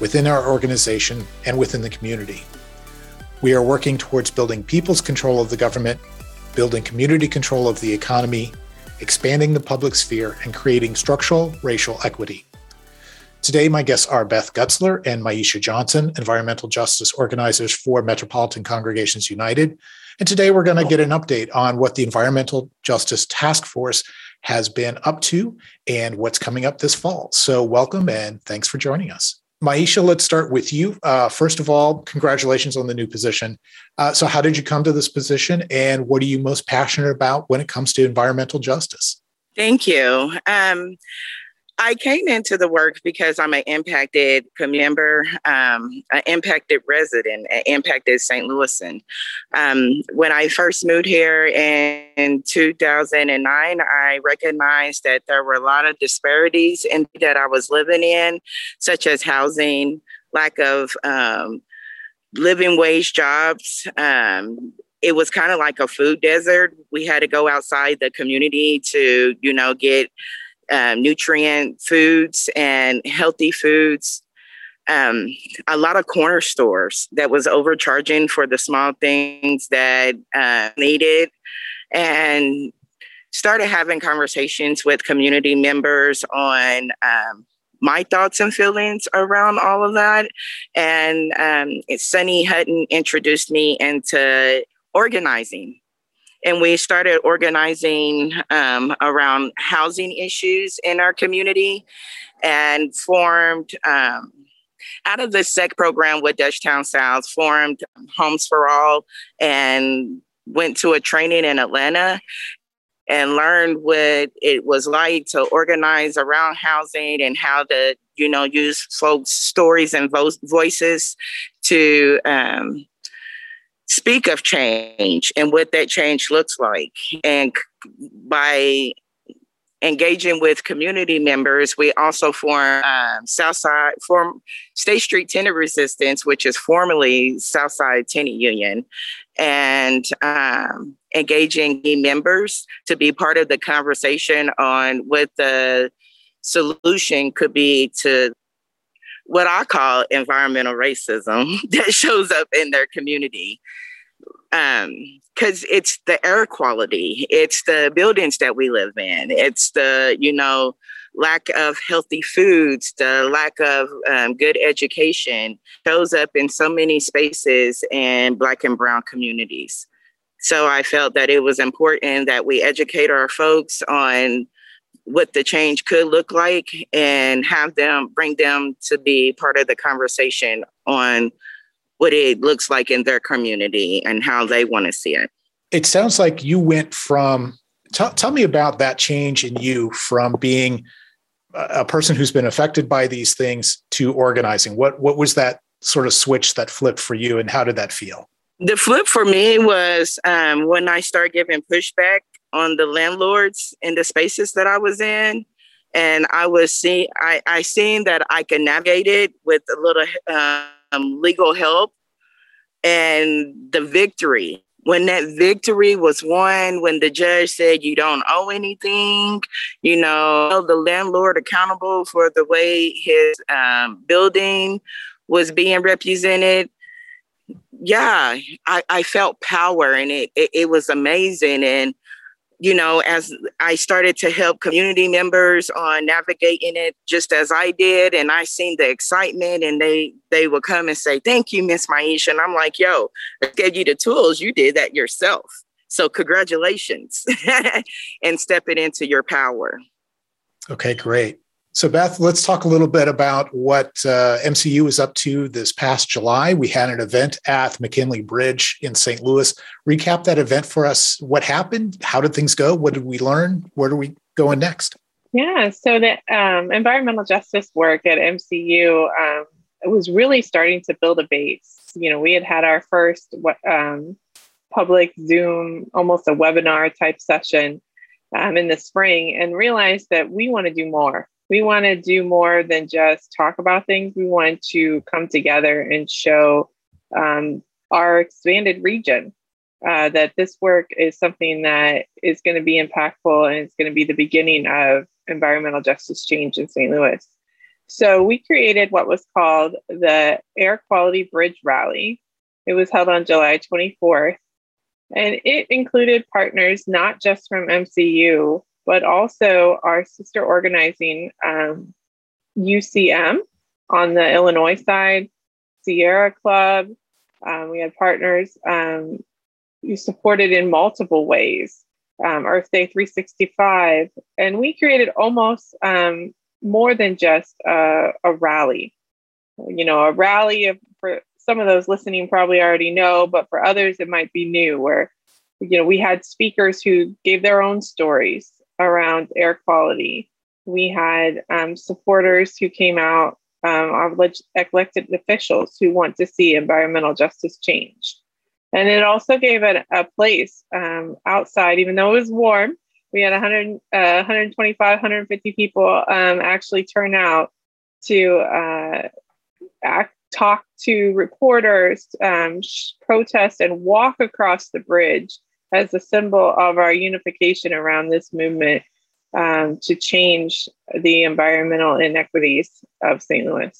within our organization and within the community. We are working towards building people's control of the government, building community control of the economy, expanding the public sphere, and creating structural racial equity. Today, my guests are Beth Gutzler and Maisha Johnson, environmental justice organizers for Metropolitan Congregations United. And today, we're going to get an update on what the Environmental Justice Task Force has been up to and what's coming up this fall. So, welcome and thanks for joining us. Maisha, let's start with you. Uh, first of all, congratulations on the new position. Uh, so, how did you come to this position, and what are you most passionate about when it comes to environmental justice? Thank you. Um, I came into the work because I'm an impacted member, um, an impacted resident, an impacted St. Louisan. Um, when I first moved here in 2009, I recognized that there were a lot of disparities in that I was living in, such as housing, lack of um, living wage jobs. Um, it was kind of like a food desert. We had to go outside the community to, you know, get um, nutrient foods and healthy foods. Um, a lot of corner stores that was overcharging for the small things that uh, needed, and started having conversations with community members on um, my thoughts and feelings around all of that. And um, Sunny Hutton introduced me into organizing and we started organizing um, around housing issues in our community and formed um, out of the SEC program with Dutchtown South, formed Homes for All and went to a training in Atlanta and learned what it was like to organize around housing and how to, you know, use folks' stories and vo- voices to um, speak of change and what that change looks like. And by engaging with community members, we also form um, Southside, form State Street Tenant Resistance, which is formerly Southside Tenant Union, and um, engaging members to be part of the conversation on what the solution could be to what I call environmental racism that shows up in their community. Um, because it's the air quality, it's the buildings that we live in, it's the, you know, lack of healthy foods, the lack of um, good education shows up in so many spaces in Black and Brown communities. So I felt that it was important that we educate our folks on what the change could look like and have them bring them to be part of the conversation on what it looks like in their community and how they want to see it. It sounds like you went from, t- tell me about that change in you from being a person who's been affected by these things to organizing. What, what was that sort of switch that flipped for you and how did that feel? The flip for me was um, when I started giving pushback on the landlords in the spaces that I was in. And I was seeing, I, I seen that I could navigate it with a little um, legal help and the victory. When that victory was won, when the judge said you don't owe anything, you know, the landlord accountable for the way his um, building was being represented, yeah, I, I felt power and it, it, it was amazing. And you know, as I started to help community members on navigating it just as I did, and I seen the excitement and they they would come and say, Thank you, Miss Maisha. And I'm like, yo, I gave you the tools, you did that yourself. So congratulations and step it into your power. Okay, great. So, Beth, let's talk a little bit about what uh, MCU is up to this past July. We had an event at McKinley Bridge in St. Louis. Recap that event for us. What happened? How did things go? What did we learn? Where are we going next? Yeah, so the um, environmental justice work at MCU um, was really starting to build a base. You know, we had had our first um, public Zoom, almost a webinar type session um, in the spring, and realized that we want to do more. We want to do more than just talk about things. We want to come together and show um, our expanded region uh, that this work is something that is going to be impactful and it's going to be the beginning of environmental justice change in St. Louis. So we created what was called the Air Quality Bridge Rally. It was held on July 24th, and it included partners not just from MCU, but also our sister organizing um, UCM on the Illinois side, Sierra Club. Um, we had partners um, you supported in multiple ways. Um, Earth Day 365, and we created almost um, more than just a, a, rally. You know, a rally of, for some of those listening probably already know, but for others it might be new. Where you know we had speakers who gave their own stories around air quality. We had um, supporters who came out, um, our elected officials who want to see environmental justice change. And it also gave it a place um, outside, even though it was warm. We had 100, uh, 125, 150 people um, actually turn out to uh, act, talk to reporters, um, protest, and walk across the bridge as a symbol of our unification around this movement um, to change the environmental inequities of St. Louis.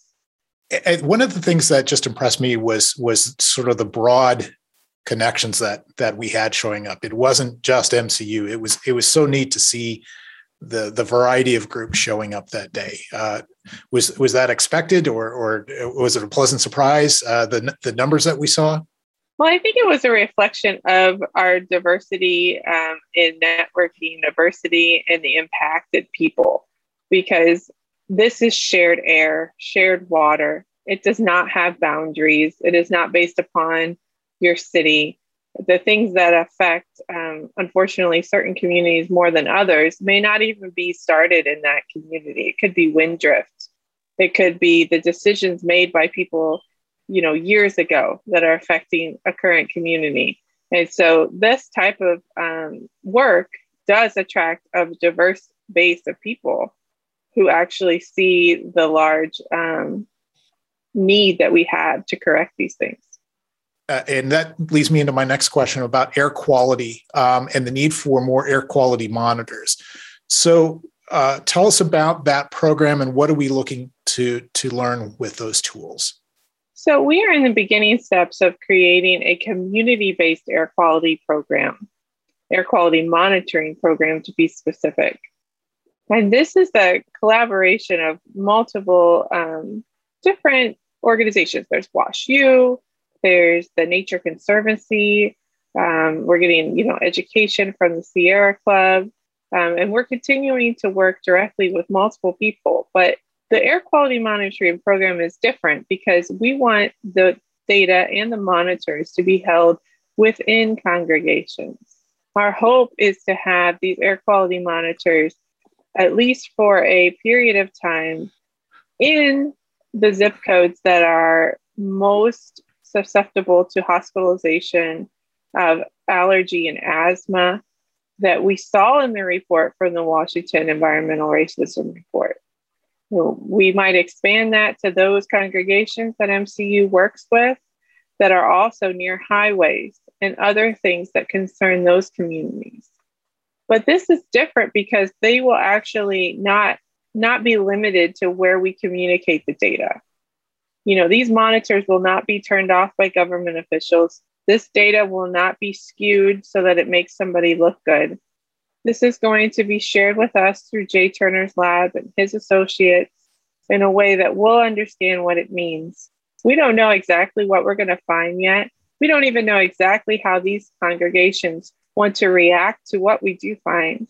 And one of the things that just impressed me was was sort of the broad connections that that we had showing up. It wasn't just MCU. It was it was so neat to see the the variety of groups showing up that day. Uh, was was that expected, or or was it a pleasant surprise? Uh, the the numbers that we saw. Well, I think it was a reflection of our diversity um, in networking, diversity, and the impacted people, because this is shared air, shared water. It does not have boundaries. It is not based upon your city, the things that affect, um, unfortunately, certain communities more than others may not even be started in that community. It could be wind drift. It could be the decisions made by people, you know, years ago that are affecting a current community. And so this type of um, work does attract a diverse base of people who actually see the large um, need that we have to correct these things uh, and that leads me into my next question about air quality um, and the need for more air quality monitors. So, uh, tell us about that program and what are we looking to to learn with those tools? So, we are in the beginning steps of creating a community-based air quality program, air quality monitoring program to be specific. And this is a collaboration of multiple um, different organizations. There's WashU, there's the Nature Conservancy. Um, we're getting, you know, education from the Sierra Club, um, and we're continuing to work directly with multiple people. But the air quality monitoring program is different because we want the data and the monitors to be held within congregations. Our hope is to have these air quality monitors, at least for a period of time, in the zip codes that are most susceptible to hospitalization of allergy and asthma that we saw in the report from the Washington Environmental Racism Report. We might expand that to those congregations that MCU works with that are also near highways and other things that concern those communities. But this is different because they will actually not, not be limited to where we communicate the data. You know, these monitors will not be turned off by government officials. This data will not be skewed so that it makes somebody look good. This is going to be shared with us through Jay Turner's lab and his associates in a way that we'll understand what it means. We don't know exactly what we're going to find yet. We don't even know exactly how these congregations want to react to what we do find.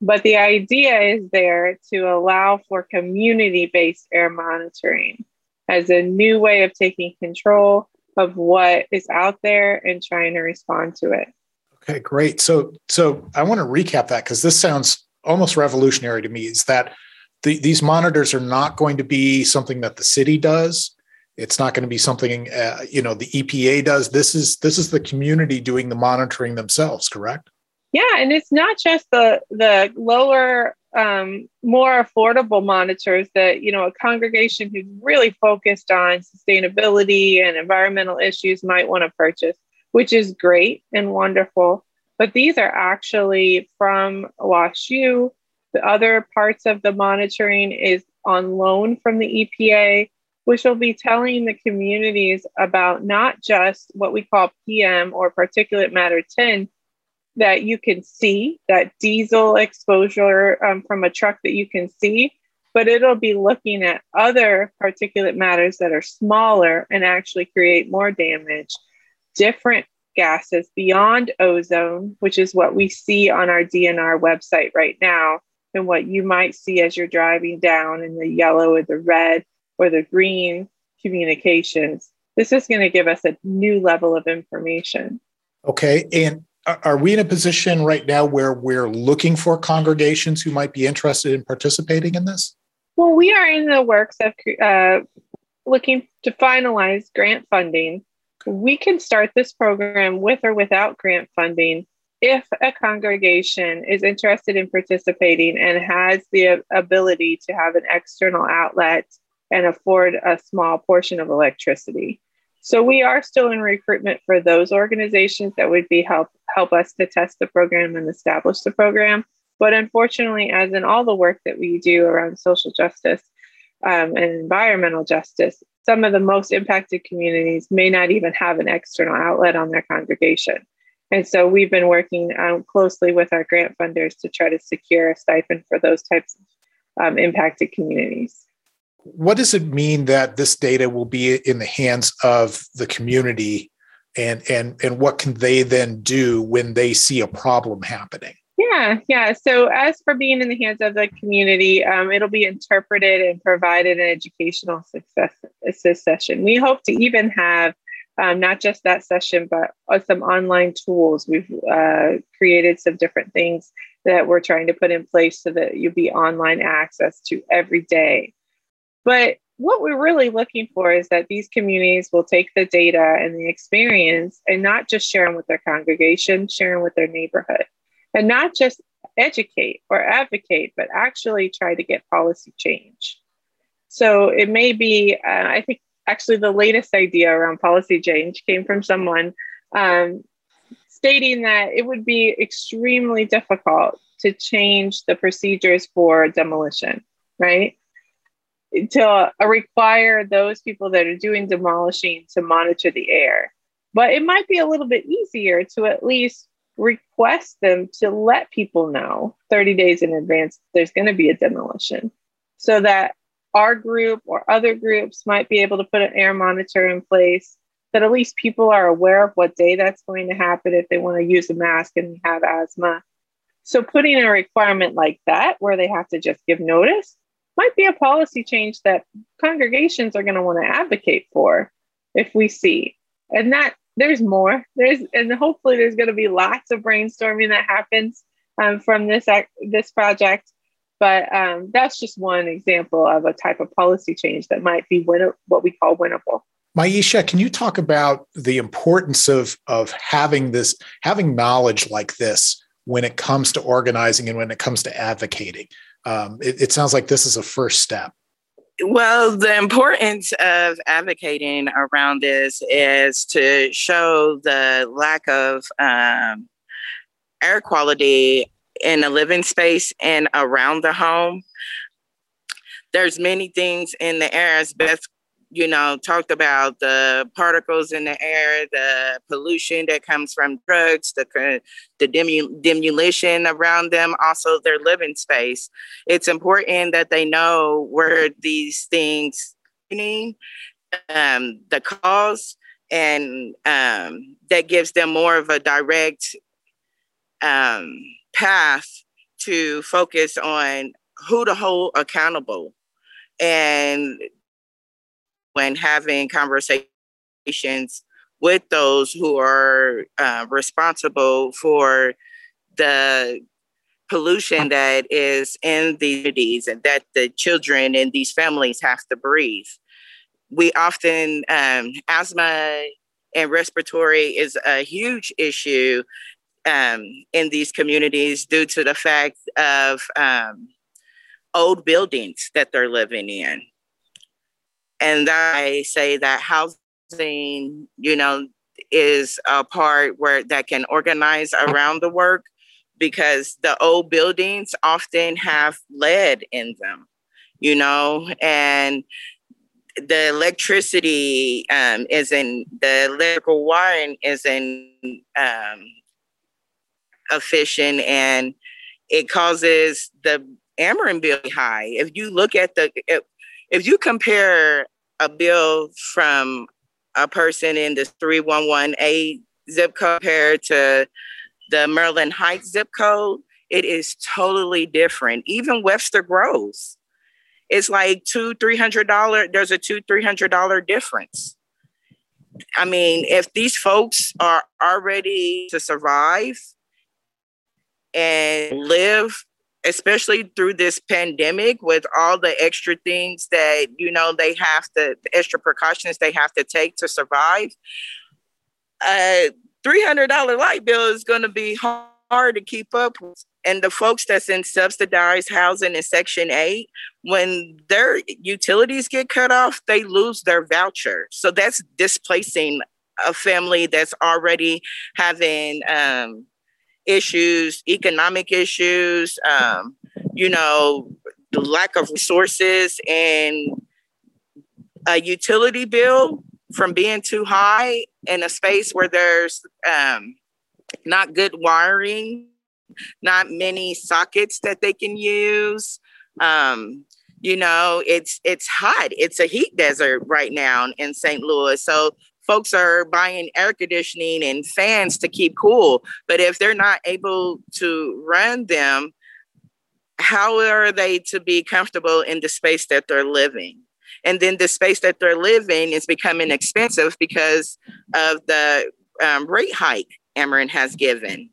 But the idea is there to allow for community based air monitoring as a new way of taking control of what is out there and trying to respond to it. Okay, great. So so I want to recap that because this sounds almost revolutionary to me. Is that the, these monitors are not going to be something that the city does. It's not going to be something uh, you know the EPA does. This is this is the community doing the monitoring themselves, correct? Yeah, and it's not just the the lower, um, more affordable monitors that you know a congregation who's really focused on sustainability and environmental issues might want to purchase, which is great and wonderful. But these are actually from WashU. The other parts of the monitoring is on loan from the EPA which will be telling the communities about not just what we call PM or particulate matter 10 that you can see, that diesel exposure um, from a truck that you can see, but it'll be looking at other particulate matters that are smaller and actually create more damage, different gases beyond ozone, which is what we see on our DNR website right now, and what you might see as you're driving down in the yellow or the red or the green communications, this is going to give us a new level of information. Okay. And are we in a position right now where we're looking for congregations who might be interested in participating in this? Well, we are in the works of uh, looking to finalize grant funding. We can start this program with or without grant funding if a congregation is interested in participating and has the ability to have an external outlet and afford a small portion of electricity. So we are still in recruitment for those organizations that would be help help us to test the program and establish the program. But unfortunately, as in all the work that we do around social justice um, and environmental justice, some of the most impacted communities may not even have an external outlet on their congregation. And so we've been working um, closely with our grant funders to try to secure a stipend for those types of um, impacted communities. What does it mean that this data will be in the hands of the community? And and and what can they then do when they see a problem happening yeah yeah. So as for being in the hands of the community um, it'll be interpreted and provided an educational success session we hope to even have um, not just that session but uh, some online tools. We've uh, created some different things that we're trying to put in place so that you'll be online access to every day. But what we're really looking for is that these communities will take the data and the experience and not just share them with their congregation, share them with their neighborhood, and not just educate or advocate, but actually try to get policy change. So it may be, uh, I think actually the latest idea around policy change came from someone um, stating that it would be extremely difficult to change the procedures for demolition, right? to uh, require those people that are doing demolishing to monitor the air. But it might be a little bit easier to at least request them to let people know 30 days in advance there's going to be a demolition so that our group or other groups might be able to put an air monitor in place that at least people are aware of what day that's going to happen if they want to use a mask and have asthma. So putting a requirement like that where they have to just give notice might be a policy change that congregations are going to want to advocate for if we see. And that there's more. There's and hopefully there's going to be lots of brainstorming that happens um, from this act, this project. But um, that's just one example of a type of policy change that might be win- what we call winnable. Maisha, can you talk about the importance of of having this having knowledge like this when it comes to organizing and when it comes to advocating? um, it, it sounds like this is a first step. Well, the importance of advocating around this is to show the lack of um, air quality in the living space and around the home. There's many things in the air, as Beth you know, talked about the particles in the air, the pollution that comes from drugs, the the demolition around them, also their living space. It's important that they know where these things, um, the cause, and um, that gives them more of a direct um, path to focus on who to hold accountable and when having conversations with those who are uh, responsible for the pollution that is in the cities and that the children in these families have to breathe. We often, um, asthma and respiratory is a huge issue um, in these communities due to the fact of um, old buildings that they're living in. And I say that housing, you know, is a part where that can organize around the work because the old buildings often have lead in them, you know, and the electricity um, isn't, the electrical wiring isn't um, efficient and it causes the Ameren bill high. If you look at the, if, you compare a bill from a person in the 311A zip code compared to the Maryland Heights zip code, it is totally different. Even Webster Groves, it's like two, three hundred dollar. There's a two, three hundred dollar difference. I mean, if these folks are already to survive and live, especially through this pandemic with all the extra things that, you know, they have to, the extra precautions they have to take to survive, a $300 light bill is going to be hard to keep up with. And the folks that's in subsidized housing in Section 8, when their utilities get cut off, they lose their voucher. So that's displacing a family that's already having um, issues, economic issues, um, you know, the lack of resources and a utility bill from being too high in a space where there's um, not good wiring, not many sockets that they can use. Um, you know, it's it's hot. It's a heat desert right now in St. Louis. So folks are buying air conditioning and fans to keep cool. But if they're not able to run them, how are they to be comfortable in the space that they're living? And then the space that they're living is becoming expensive because of the um, rate hike Ameren has given,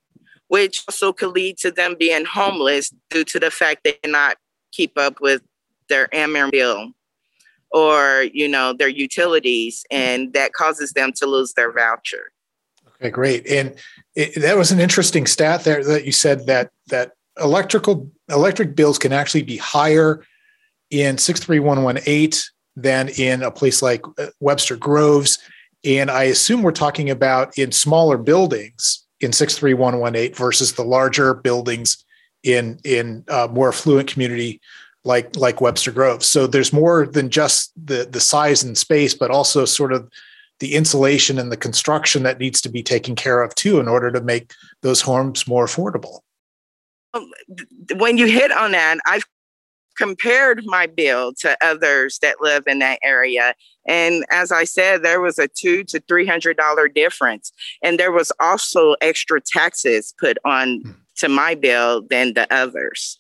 which also could lead to them being homeless due to the fact they cannot keep up with their Ameren bill or you know their utilities and that causes them to lose their voucher. Okay great. And it, that was an interesting stat there that you said that that electrical electric bills can actually be higher in 63118 than in a place like uh, Webster Groves. And I assume we're talking about in smaller buildings in 63118 versus the larger buildings in in a more affluent community like like Webster Groves. So there's more than just the the size and space, but also sort of the insulation and the construction that needs to be taken care of too in order to make those homes more affordable. When you hit on that, I've compared my bill to others that live in that area. And as I said, there was a two to three hundred dollar difference. And there was also extra taxes put on hmm. to my bill than the others.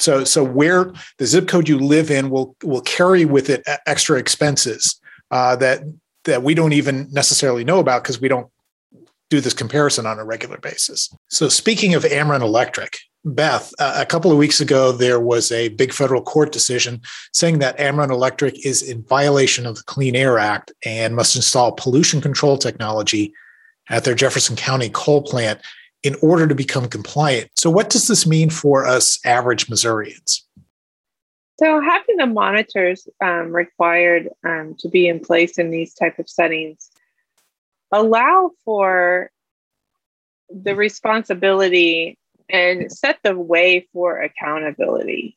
So, so where the zip code you live in will will carry with it extra expenses uh, that that we don't even necessarily know about because we don't do this comparison on a regular basis. So, speaking of Ameren Electric, Beth, uh, a couple of weeks ago, there was a big federal court decision saying that Ameren Electric is in violation of the Clean Air Act and must install pollution control technology at their Jefferson County coal plant in order to become compliant. So, what does this mean for us average Missourians? So, having the monitors um, required um, to be in place in these type of settings allow for the responsibility and set the way for accountability.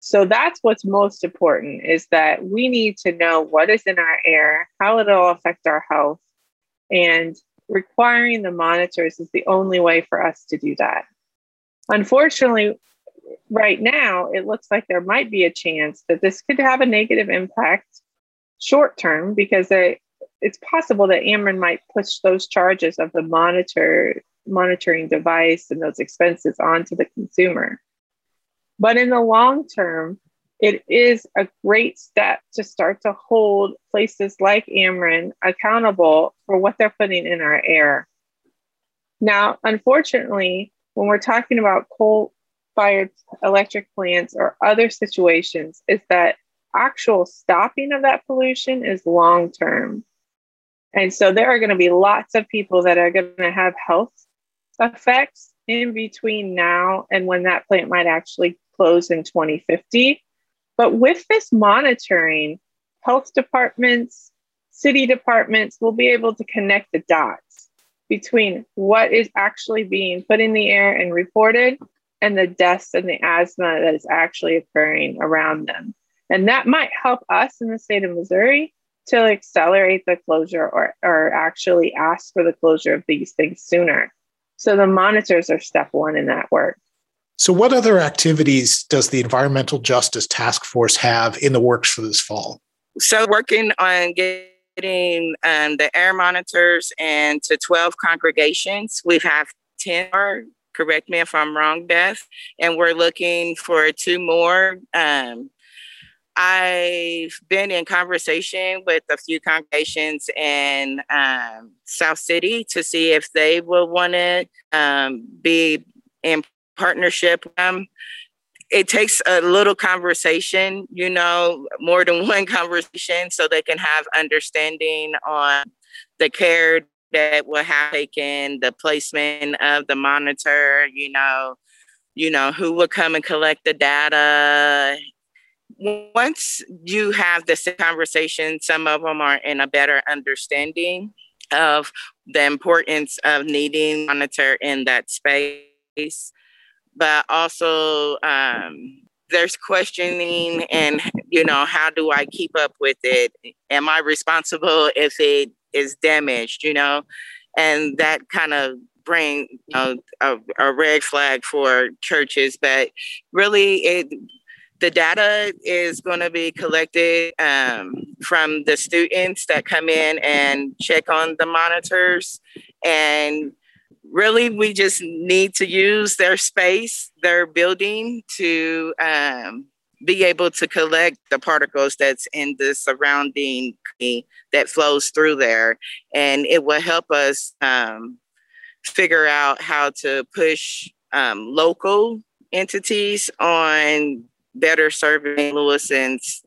So that's what's most important is that we need to know what is in our air, how it'll affect our health, and requiring the monitors is the only way for us to do that. Unfortunately, right now, it looks like there might be a chance that this could have a negative impact short term because it, it's possible that Ameren might push those charges of the monitor monitoring device and those expenses onto the consumer. But in the long term, it is a great step to start to hold places like Ameren accountable for what they're putting in our air. Now, unfortunately, when we're talking about coal fired electric plants or other situations is that actual stopping of that pollution is long term. And so there are going to be lots of people that are going to have health effects in between now and when that plant might actually close in 2050. But with this monitoring, health departments, city departments will be able to connect the dots between what is actually being put in the air and reported and the deaths and the asthma that is actually occurring around them. And that might help us in the state of Missouri to accelerate the closure or, or actually ask for the closure of these things sooner. So the monitors are step one in that work. So, what other activities does the Environmental Justice Task Force have in the works for this fall? So, working on getting um, the air monitors and to 12 congregations. We have 10 more, correct me if I'm wrong, Beth, and we're looking for two more. Um, I've been in conversation with a few congregations in um, South City to see if they will want to um, be in partnership. It takes a little conversation, you know, more than one conversation, so they can have understanding on the care that will have taken, the placement of the monitor, you know, you know, who will come and collect the data, once you have this conversation, some of them are in a better understanding of the importance of needing monitor in that space, but also um, there's questioning and you know how do I keep up with it? Am I responsible if it is damaged? You know, and that kind of bring you know, a, a red flag for churches, but really it the data is going to be collected um, from the students that come in and check on the monitors. And really, we just need to use their space, their building to um, be able to collect the particles that's in the surrounding that flows through there. And it will help us um, figure out how to push um, local entities on better serving Louisans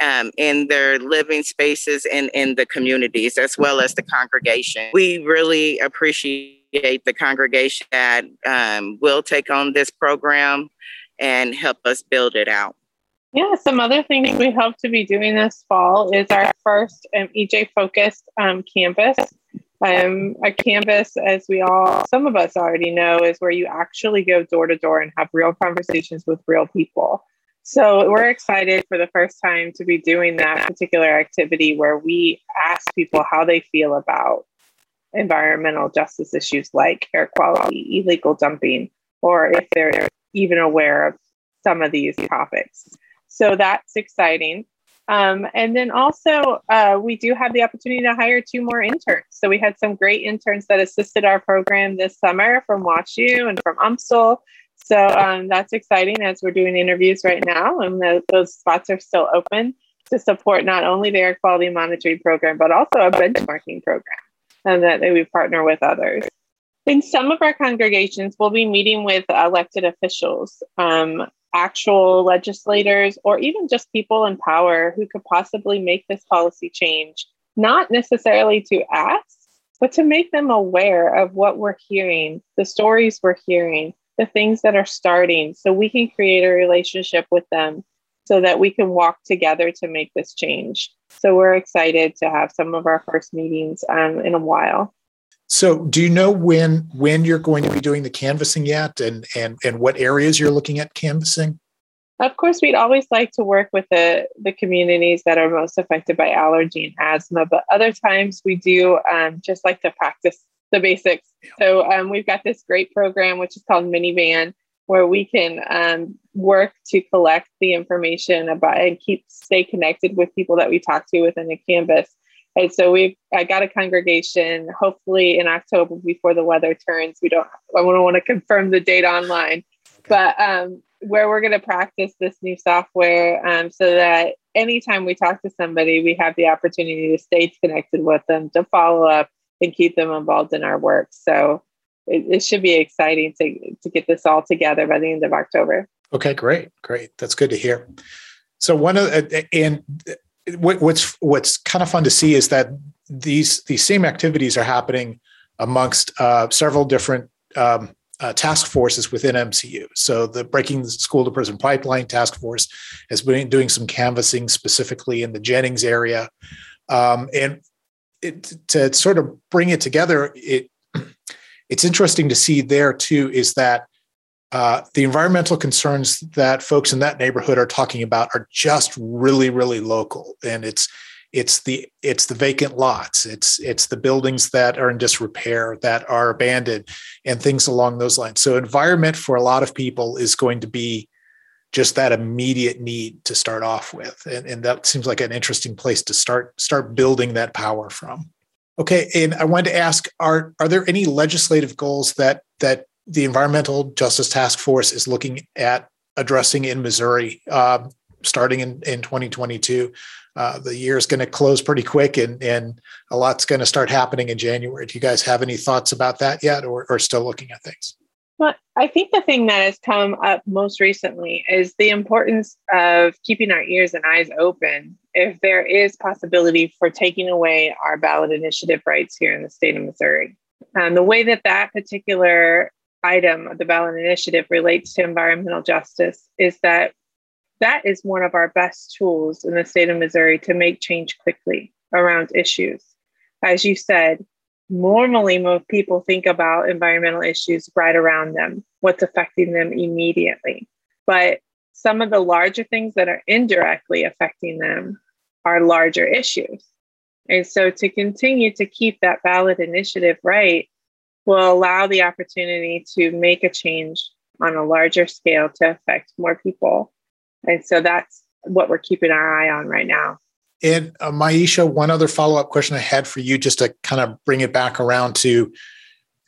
um, in their living spaces and in the communities, as well as the congregation. We really appreciate the congregation that um, will take on this program and help us build it out. Yeah, some other things we hope to be doing this fall is our first um, EJ focused um, canvass. Um, a canvass, as we all, some of us already know, is where you actually go door to door and have real conversations with real people. So we're excited for the first time to be doing that particular activity where we ask people how they feel about environmental justice issues like air quality, illegal dumping, or if they're even aware of some of these topics. So that's exciting. Um, and then also, uh, we do have the opportunity to hire two more interns. So we had some great interns that assisted our program this summer from WashU and from UMSL. So um, that's exciting as we're doing interviews right now, and the, those spots are still open to support not only the air quality monitoring program, but also a benchmarking program, and that we partner with others. In some of our congregations, we'll be meeting with elected officials, um, actual legislators, or even just people in power who could possibly make this policy change, not necessarily to ask, but to make them aware of what we're hearing, the stories we're hearing, the things that are starting so we can create a relationship with them so that we can walk together to make this change. So we're excited to have some of our first meetings um, in a while. So, do you know when when you're going to be doing the canvassing yet, and and and what areas you're looking at canvassing? Of course, we'd always like to work with the the communities that are most affected by allergy and asthma, but other times we do um, just like to practice the basics. So um, we've got this great program, which is called Minivan, where we can um, work to collect the information about and keep stay connected with people that we talk to within the canvass. And so we've I got a congregation hopefully in October before the weather turns. We don't I don't want to confirm the date online, but um, where we're going to practice this new software um, so that anytime we talk to somebody, we have the opportunity to stay connected with them, to follow up, and keep them involved in our work. So it, it should be exciting to, to get this all together by the end of October. Okay, great, great. That's good to hear. So one of and what's what's kind of fun to see is that these these same activities are happening amongst uh, several different um, uh, task forces within MCU. So the Breaking the School to Prison Pipeline Task Force has been doing some canvassing specifically in the Jennings area, um, and it, to sort of bring it together, it it's interesting to see there too is that uh, the environmental concerns that folks in that neighborhood are talking about are just really really local. And it's it's the it's the vacant lots. It's it's the buildings that are in disrepair that are abandoned and things along those lines. So environment for a lot of people is going to be just that immediate need to start off with. And, and that seems like an interesting place to start start building that power from okay and i wanted to ask are are there any legislative goals that that the environmental justice task force is looking at addressing in missouri uh, starting in, in 2022 uh, the year is going to close pretty quick and, and a lot's going to start happening in January. Do you guys have any thoughts about that yet or, or still looking at things? Well, I think the thing that has come up most recently is the importance of keeping our ears and eyes open if there is possibility for taking away our ballot initiative rights here in the state of Missouri. And the way that that particular item of the ballot initiative relates to environmental justice is that that is one of our best tools in the state of Missouri to make change quickly around issues. As you said, normally most people think about environmental issues right around them, what's affecting them immediately. But some of the larger things that are indirectly affecting them are larger issues. And so to continue to keep that ballot initiative right will allow the opportunity to make a change on a larger scale to affect more people and so that's what we're keeping our eye on right now. And uh, Maisha, one other follow up question I had for you, just to kind of bring it back around to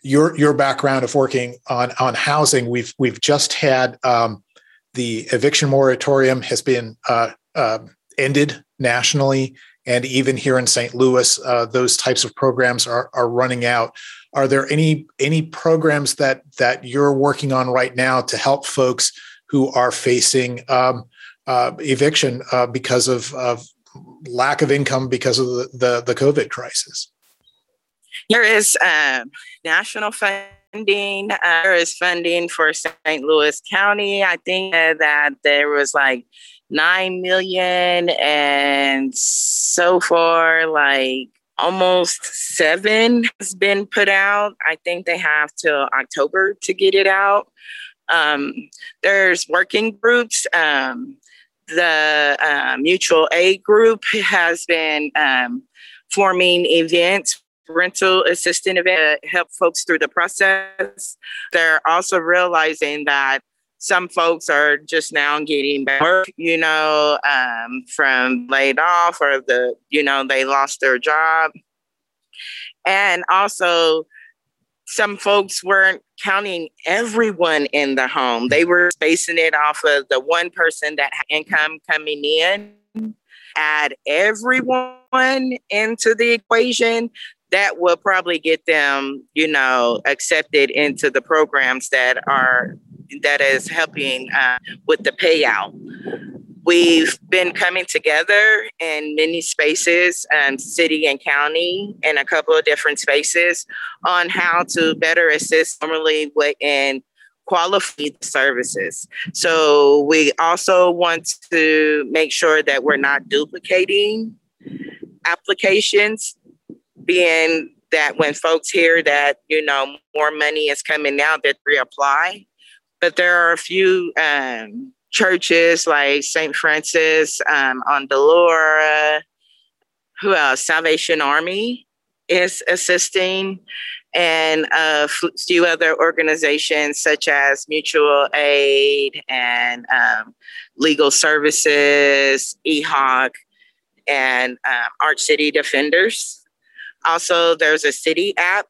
your your background of working on on housing. We've we've just had um, the eviction moratorium has been uh, uh, ended nationally, and even here in St. Louis, uh, those types of programs are are running out. Are there any any programs that that you're working on right now to help folks? who are facing um, uh, eviction uh, because of, of, lack of income because of the, the, the COVID crisis? There is um, national funding. Uh, there is funding for St. Louis County. I think that there was like nine million, and so far, like almost seven has been put out. I think they have till October to get it out. Um, there's working groups. Um, the uh, mutual aid group has been um, forming events rental assistant event to help folks through the process. They're also realizing that some folks are just now getting back, work, you know, um, from laid off or the, you know, they lost their job. And also some folks weren't counting everyone in the home. They were basing it off of the one person that had income coming in. Add everyone into the equation, that will probably get them, you know, accepted into the programs that are that is helping uh, with the payout. We've been coming together in many spaces, um, city and county, in a couple of different spaces on how to better assist normally in qualified services. So we also want to make sure that we're not duplicating applications, being that when folks hear that, you know, more money is coming out, that reapply. But there are a few um, churches like St. Francis um, on Delora. Who else? Salvation Army is assisting, and a few other organizations such as Mutual Aid and um, Legal Services, EHOC, and um, Arch City Defenders. Also, there's a city app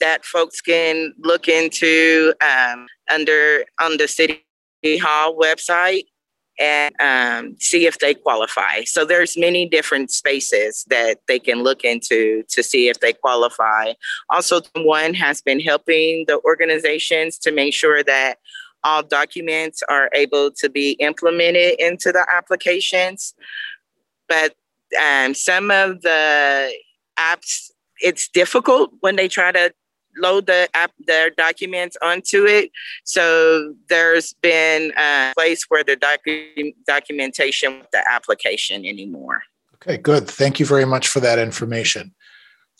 that folks can look into um, under on the city Hall website and um, see if they qualify. So there's many different spaces that they can look into to see if they qualify. Also, one has been helping the organizations to make sure that all documents are able to be implemented into the applications. But um, some of the apps, it's difficult when they try to load the app their documents onto it. So there's been a place where the docu- documentation with the application anymore. Okay, good. Thank you very much for that information.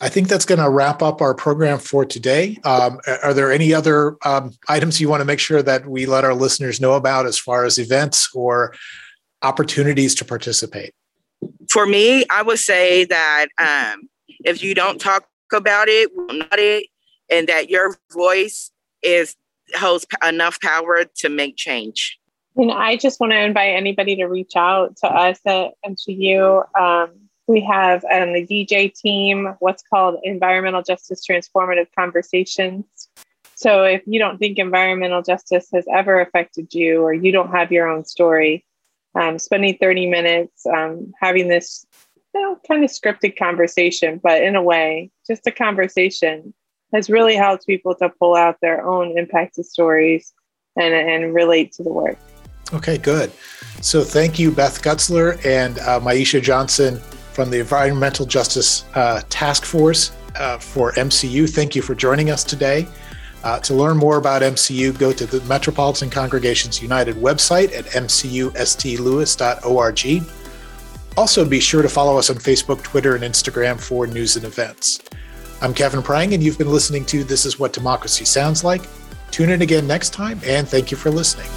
I think that's going to wrap up our program for today. Um, are there any other um, items you want to make sure that we let our listeners know about as far as events or opportunities to participate? For me, I would say that um, if you don't talk about it, we'll not it, and that your voice is holds enough power to make change. And I just want to invite anybody to reach out to us at MCU. Um, we have on the EJ team what's called Environmental Justice Transformative Conversations. So if you don't think environmental justice has ever affected you or you don't have your own story, um, spending 30 minutes um, having this you know, kind of scripted conversation, but in a way, just a conversation has really helped people to pull out their own impacted stories and, and relate to the work. Okay, good. So thank you, Beth Gutzler and uh, Maisha Johnson from the Environmental Justice uh, Task Force uh, for MCU. Thank you for joining us today. Uh, to learn more about MCU, go to the Metropolitan Congregations United website at mcustlewis.org. Also, be sure to follow us on Facebook, Twitter, and Instagram for news and events. I'm Kevin Prang, and you've been listening to This Is What Democracy Sounds Like. Tune in again next time, and thank you for listening.